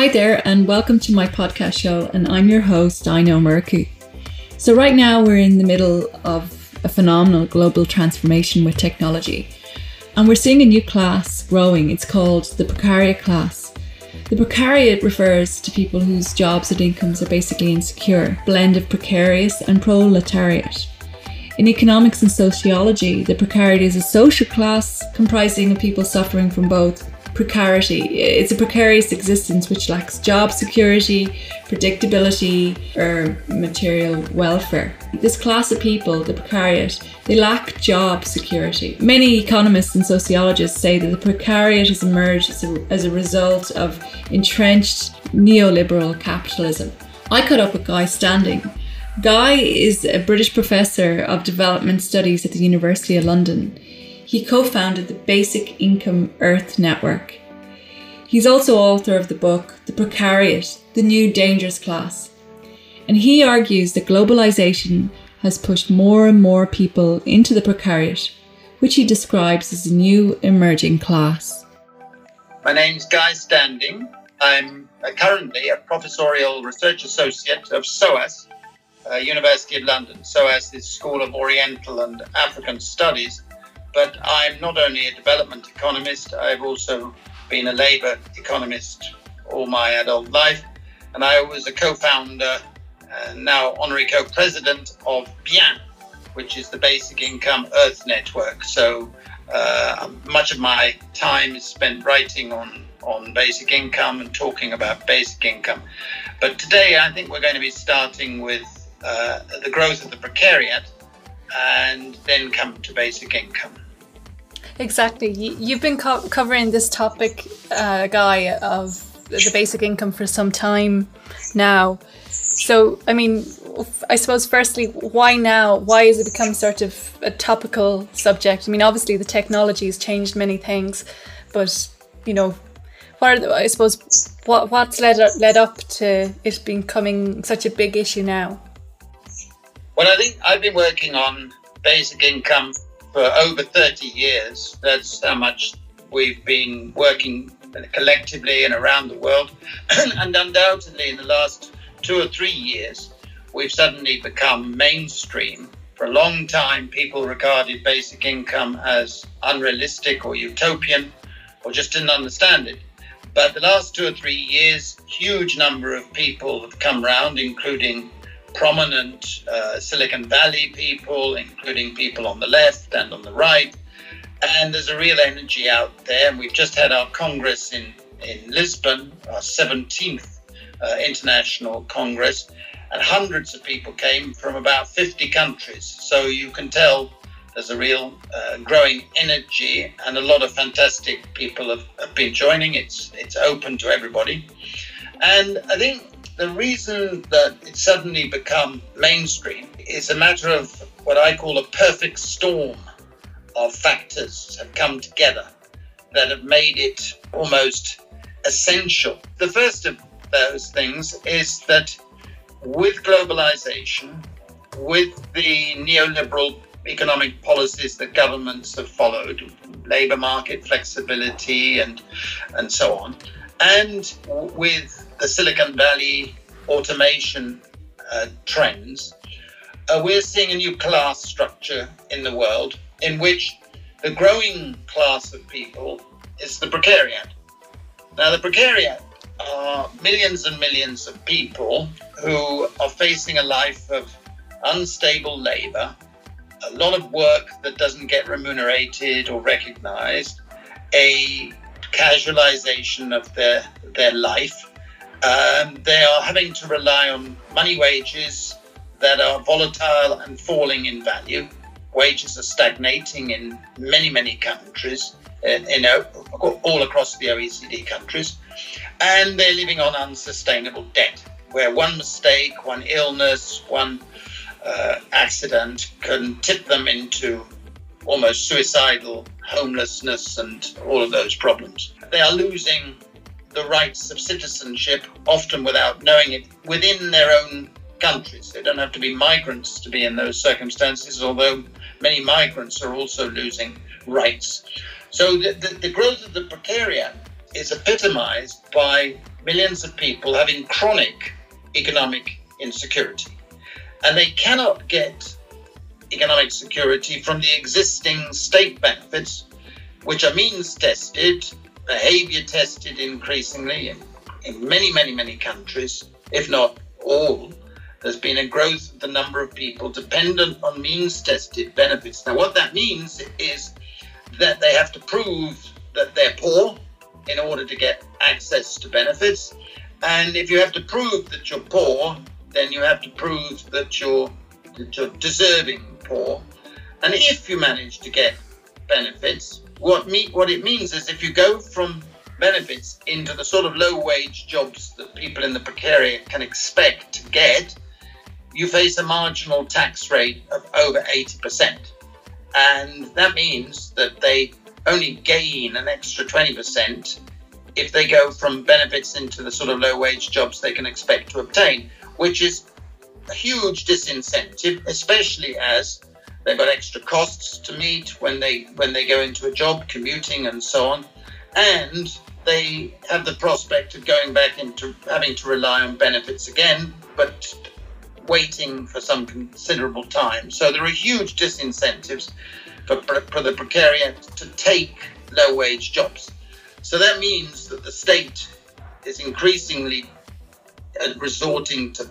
Hi there, and welcome to my podcast show. And I'm your host, Dino Murku. So, right now, we're in the middle of a phenomenal global transformation with technology. And we're seeing a new class growing. It's called the precariat class. The precariat refers to people whose jobs and incomes are basically insecure, blend of precarious and proletariat. In economics and sociology, the precariat is a social class comprising of people suffering from both precarity. It's a precarious existence which lacks job security, predictability, or material welfare. This class of people, the precariat, they lack job security. Many economists and sociologists say that the precariat has emerged as a, as a result of entrenched neoliberal capitalism. I caught up with Guy Standing. Guy is a British professor of development studies at the University of London. He co founded the Basic Income Earth Network. He's also author of the book The Precariat The New Dangerous Class. And he argues that globalization has pushed more and more people into the precariat, which he describes as a new emerging class. My name's Guy Standing. I'm currently a professorial research associate of SOAS, uh, University of London. SOAS is School of Oriental and African Studies but I'm not only a development economist, I've also been a labor economist all my adult life. And I was a co founder, uh, now honorary co president of BIEN, which is the Basic Income Earth Network. So uh, much of my time is spent writing on, on basic income and talking about basic income. But today I think we're going to be starting with uh, the growth of the precariat and then come to basic income. Exactly. You've been co- covering this topic, uh, Guy, of the basic income for some time now. So, I mean, I suppose, firstly, why now? Why has it become sort of a topical subject? I mean, obviously, the technology has changed many things, but, you know, what are the, I suppose, what, what's led, led up to it becoming such a big issue now? Well, I think I've been working on basic income for over 30 years. That's how much we've been working collectively and around the world. and undoubtedly, in the last two or three years, we've suddenly become mainstream. For a long time, people regarded basic income as unrealistic or utopian or just didn't understand it. But the last two or three years, huge number of people have come round, including prominent uh, Silicon Valley people, including people on the left and on the right. And there's a real energy out there. And we've just had our Congress in, in Lisbon, our 17th uh, International Congress, and hundreds of people came from about 50 countries. So you can tell there's a real uh, growing energy, and a lot of fantastic people have, have been joining. It's, it's open to everybody. And I think the reason that it's suddenly become mainstream is a matter of what I call a perfect storm of factors have come together that have made it almost essential. The first of those things is that with globalization, with the neoliberal economic policies that governments have followed, labor market flexibility and and so on, and with the Silicon Valley automation uh, trends, uh, we're seeing a new class structure in the world in which the growing class of people is the precariat. Now, the precariat are millions and millions of people who are facing a life of unstable labor, a lot of work that doesn't get remunerated or recognized, a casualization of their, their life, um, they are having to rely on money wages that are volatile and falling in value. Wages are stagnating in many, many countries, in, in all across the OECD countries, and they're living on unsustainable debt, where one mistake, one illness, one uh, accident can tip them into almost suicidal homelessness and all of those problems. They are losing the rights of citizenship, often without knowing it, within their own countries. They don't have to be migrants to be in those circumstances, although many migrants are also losing rights. So the, the, the growth of the precariat is epitomized by millions of people having chronic economic insecurity. And they cannot get economic security from the existing state benefits, which are means tested, behavior tested increasingly in, in many, many, many countries, if not all. There's been a growth of the number of people dependent on means tested benefits. Now, what that means is that they have to prove that they're poor in order to get access to benefits. And if you have to prove that you're poor, then you have to prove that you're, that you're deserving poor. And if you manage to get benefits, what me what it means is if you go from benefits into the sort of low wage jobs that people in the precariat can expect to get, you face a marginal tax rate of over 80%. And that means that they only gain an extra 20% if they go from benefits into the sort of low wage jobs they can expect to obtain, which is a huge disincentive, especially as they've got extra costs to meet when they when they go into a job, commuting and so on. And they have the prospect of going back into having to rely on benefits again, but waiting for some considerable time. So there are huge disincentives for, for the precariat to take low wage jobs. So that means that the state is increasingly uh, resorting to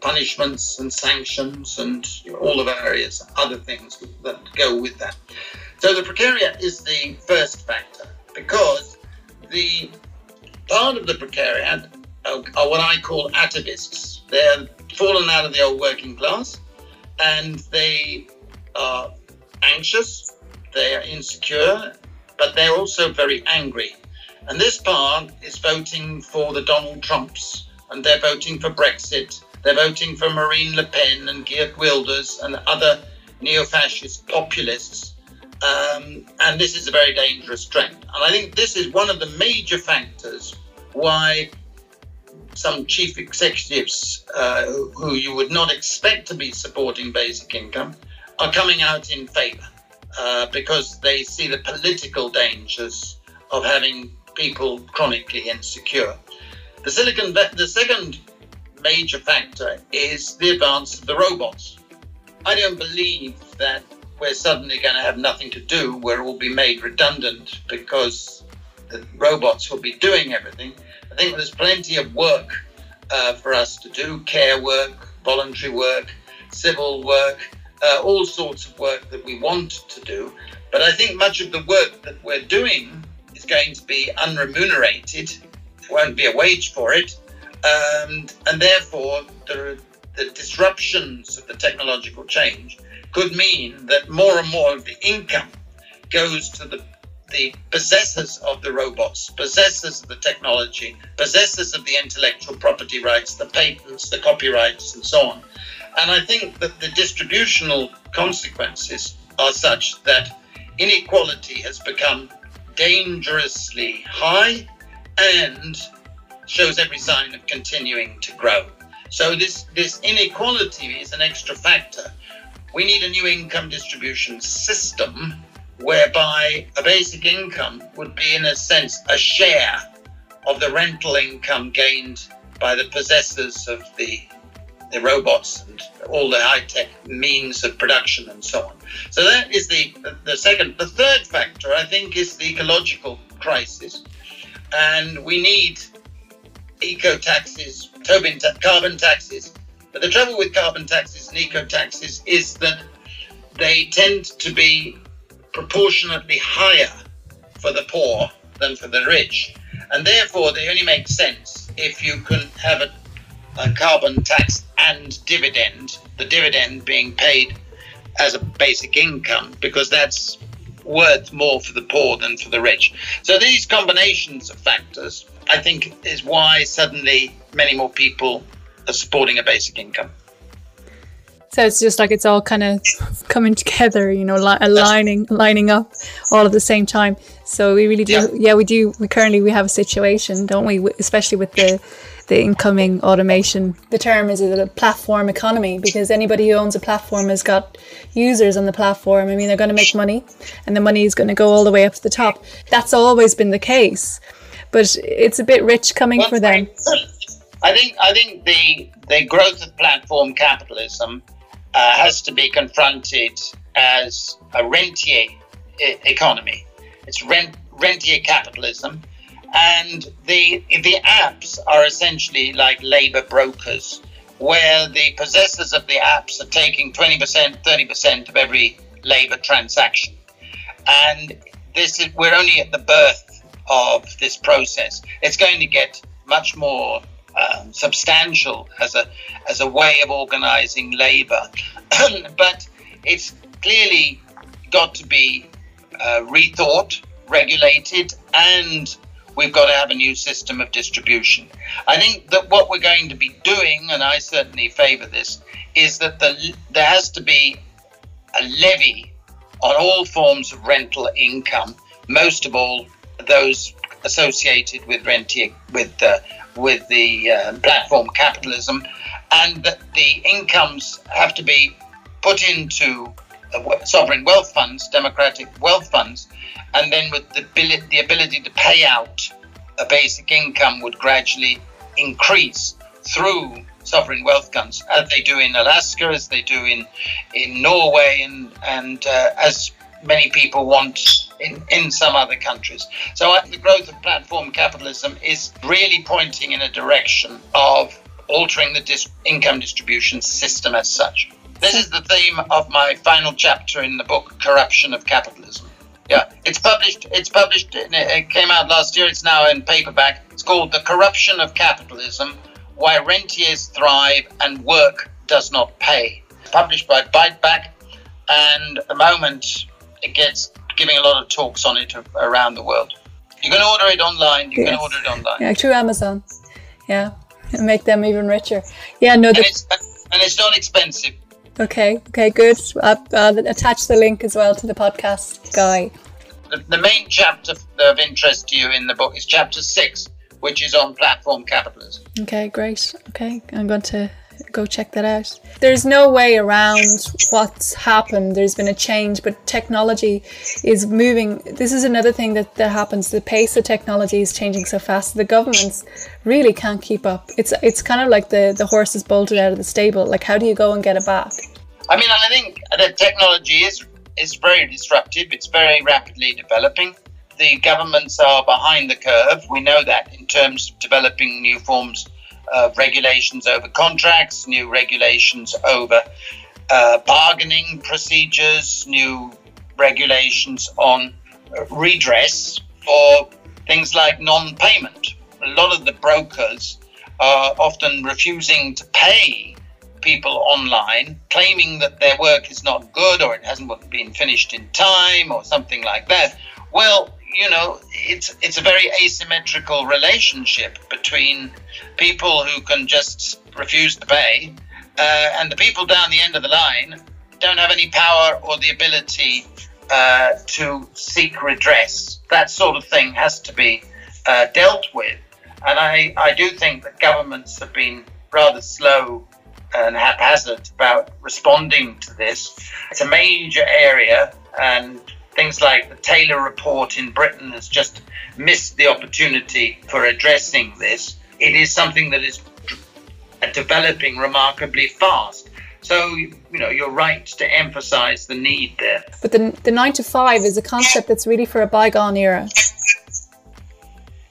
punishments and sanctions and all the various other things that go with that. So the precariat is the first factor because the part of the precariat are, are what I call atavists. They're fallen out of the old working class and they are anxious, they are insecure, but they're also very angry. And this part is voting for the Donald Trumps and they're voting for Brexit. They're voting for Marine Le Pen and Geert Wilders and other neo fascist populists. Um, and this is a very dangerous trend. And I think this is one of the major factors why some chief executives uh, who you would not expect to be supporting basic income are coming out in favor uh, because they see the political dangers of having people chronically insecure. The silicon, the second major factor is the advance of the robots. I don't believe that we're suddenly going to have nothing to do, where it will be made redundant because the robots will be doing everything. I think there's plenty of work uh, for us to do care work, voluntary work, civil work, uh, all sorts of work that we want to do. But I think much of the work that we're doing is going to be unremunerated. There won't be a wage for it. Um, and therefore, the, the disruptions of the technological change could mean that more and more of the income goes to the the possessors of the robots, possessors of the technology, possessors of the intellectual property rights, the patents, the copyrights, and so on. And I think that the distributional consequences are such that inequality has become dangerously high and shows every sign of continuing to grow. So this, this inequality is an extra factor. We need a new income distribution system whereby a basic income would be, in a sense, a share of the rental income gained by the possessors of the the robots and all the high tech means of production and so on. So that is the the second. The third factor, I think, is the ecological crisis, and we need eco taxes, carbon taxes. But the trouble with carbon taxes and eco taxes is that they tend to be proportionately higher for the poor than for the rich. And therefore, they only make sense if you can have a, a carbon tax and dividend, the dividend being paid as a basic income, because that's worth more for the poor than for the rich. So these combinations of factors, I think, is why suddenly many more people are supporting a basic income. So it's just like it's all kind of coming together, you know, li- aligning, lining up all at the same time. So we really do, yeah. yeah, we do. We currently we have a situation, don't we? Especially with the the incoming automation. The term is a platform economy because anybody who owns a platform has got users on the platform. I mean, they're going to make money, and the money is going to go all the way up to the top. That's always been the case. But it's a bit rich coming well, for them. I think I think the the growth of platform capitalism uh, has to be confronted as a rentier e- economy. It's rent rentier capitalism, and the the apps are essentially like labor brokers, where the possessors of the apps are taking twenty percent, thirty percent of every labor transaction, and this is we're only at the birth of this process. It's going to get much more um, substantial as a as a way of organising labour, but it's clearly got to be uh, rethought, regulated, and we've got to have a new system of distribution. I think that what we're going to be doing, and I certainly favour this, is that the, there has to be a levy on all forms of rental income, most of all those associated with renting with uh, with the uh, platform capitalism, and that the incomes have to be put into uh, sovereign wealth funds, democratic wealth funds, and then with the ability, the ability to pay out a basic income would gradually increase through sovereign wealth funds, as they do in Alaska, as they do in in Norway, and and uh, as many people want in, in some other countries. So the growth of platform capitalism is really pointing in a direction of altering the dis- income distribution system as such. This is the theme of my final chapter in the book Corruption of Capitalism. Yeah, it's published. It's published. It came out last year. It's now in paperback. It's called The Corruption of Capitalism: Why Rentiers Thrive and Work Does Not Pay. Published by Biteback, and the moment it gets giving a lot of talks on it around the world. You can order it online. You yes. can order it online. Yeah, through Amazon. Yeah, and make them even richer. Yeah, no, and it's, and it's not expensive. Okay, okay, good. I'll, I'll, attach the link as well to the podcast guy. The, the main chapter of interest to you in the book is chapter six, which is on platform capitalism. Okay, great. Okay, I'm going to go check that out. There's no way around what's happened. There's been a change, but technology is moving. This is another thing that, that happens. The pace of technology is changing so fast. The governments really can't keep up. It's it's kind of like the, the horse is bolted out of the stable. Like, how do you go and get it back? I mean, I think that technology is is very disruptive. It's very rapidly developing. The governments are behind the curve. We know that in terms of developing new forms uh, regulations over contracts, new regulations over uh, bargaining procedures, new regulations on redress for things like non payment. A lot of the brokers are often refusing to pay people online, claiming that their work is not good or it hasn't been finished in time or something like that. Well, you know, it's it's a very asymmetrical relationship between people who can just refuse to pay, uh, and the people down the end of the line don't have any power or the ability uh, to seek redress. That sort of thing has to be uh, dealt with, and I I do think that governments have been rather slow and haphazard about responding to this. It's a major area and things like the Taylor Report in Britain has just missed the opportunity for addressing this. It is something that is uh, developing remarkably fast. So, you know, you're right to emphasize the need there. But the, the nine to five is a concept that's really for a bygone era.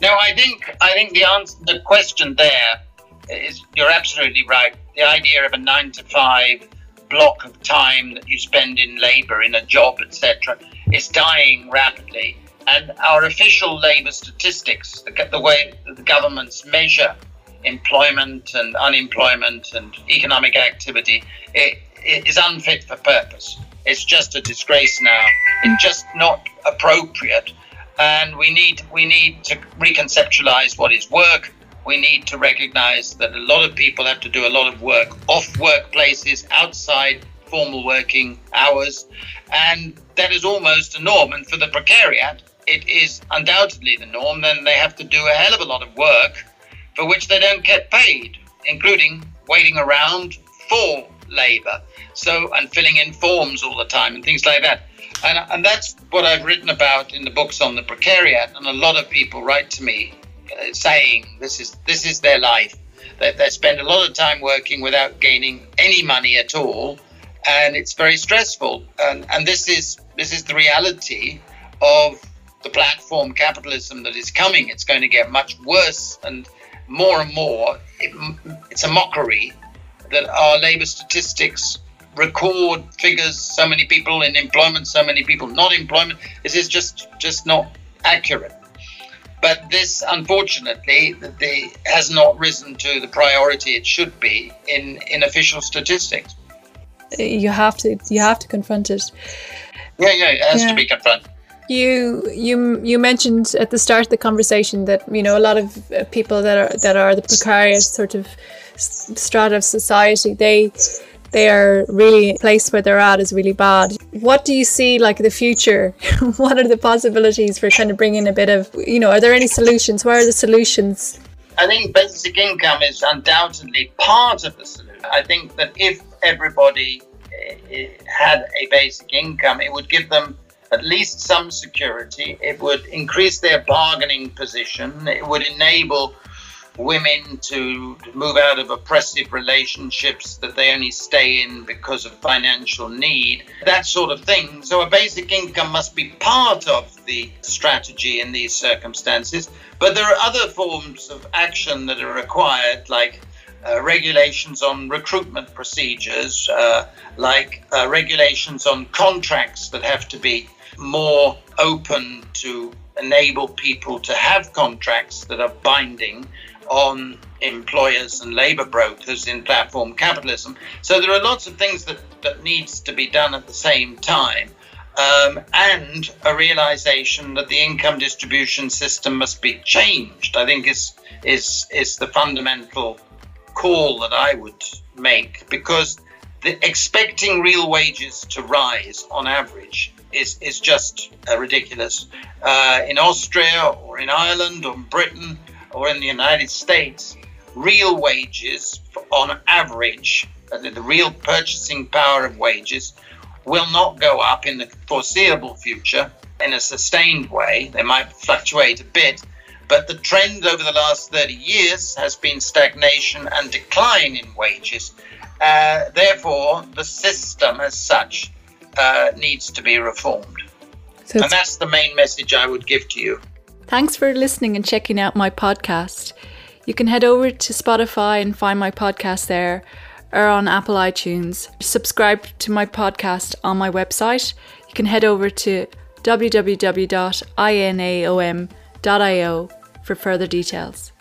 No, I think I think the answer, the question there is you're absolutely right. The idea of a nine to five block of time that you spend in labour, in a job, etc., is dying rapidly. And our official labour statistics, the, the way the governments measure employment and unemployment and economic activity, it, it is unfit for purpose. It's just a disgrace now. It's just not appropriate. And we need we need to reconceptualize what is work. We need to recognize that a lot of people have to do a lot of work off workplaces, outside formal working hours, and that is almost a norm. And for the precariat, it is undoubtedly the norm. Then they have to do a hell of a lot of work for which they don't get paid, including waiting around for labour. So, and filling in forms all the time and things like that. And, and that's what I've written about in the books on the precariat. And a lot of people write to me uh, saying this is this is their life. They, they spend a lot of time working without gaining any money at all, and it's very stressful. And, and this is this is the reality of the platform capitalism that is coming. It's going to get much worse and more and more. It, it's a mockery that our labor statistics record figures so many people in employment so many people not employment this is just just not accurate but this, unfortunately, the, has not risen to the priority it should be in, in official statistics. You have to you have to confront it. Yeah, yeah, it has yeah. to be confronted. You you you mentioned at the start of the conversation that you know a lot of uh, people that are that are the precarious sort of strata of society they they are really place where they're at is really bad. What do you see like the future? what are the possibilities for kind of bringing a bit of, you know, are there any solutions? Where are the solutions? I think basic income is undoubtedly part of the solution. I think that if everybody eh, had a basic income, it would give them at least some security. It would increase their bargaining position. It would enable women to move out of oppressive relationships that they only stay in because of financial need, that sort of thing. So, a basic income must be part of the strategy in these circumstances. But there are other forms of action that are required, like uh, regulations on recruitment procedures, uh, like uh, regulations on contracts that have to be more open to enable people to have contracts that are binding on employers and labor brokers in platform capitalism. So there are lots of things that, that needs to be done at the same time. Um, and a realization that the income distribution system must be changed. I think is is is the fundamental call that I would make because the, expecting real wages to rise on average is is just uh, ridiculous. Uh, in Austria or in Ireland or in Britain, or in the United States, real wages on average, the real purchasing power of wages, will not go up in the foreseeable future in a sustained way. They might fluctuate a bit, but the trend over the last 30 years has been stagnation and decline in wages. Uh, therefore, the system as such uh, needs to be reformed. So and that's the main message I would give to you. Thanks for listening and checking out my podcast. You can head over to Spotify and find my podcast there or on Apple iTunes. Subscribe to my podcast on my website. You can head over to www.inaom.io for further details.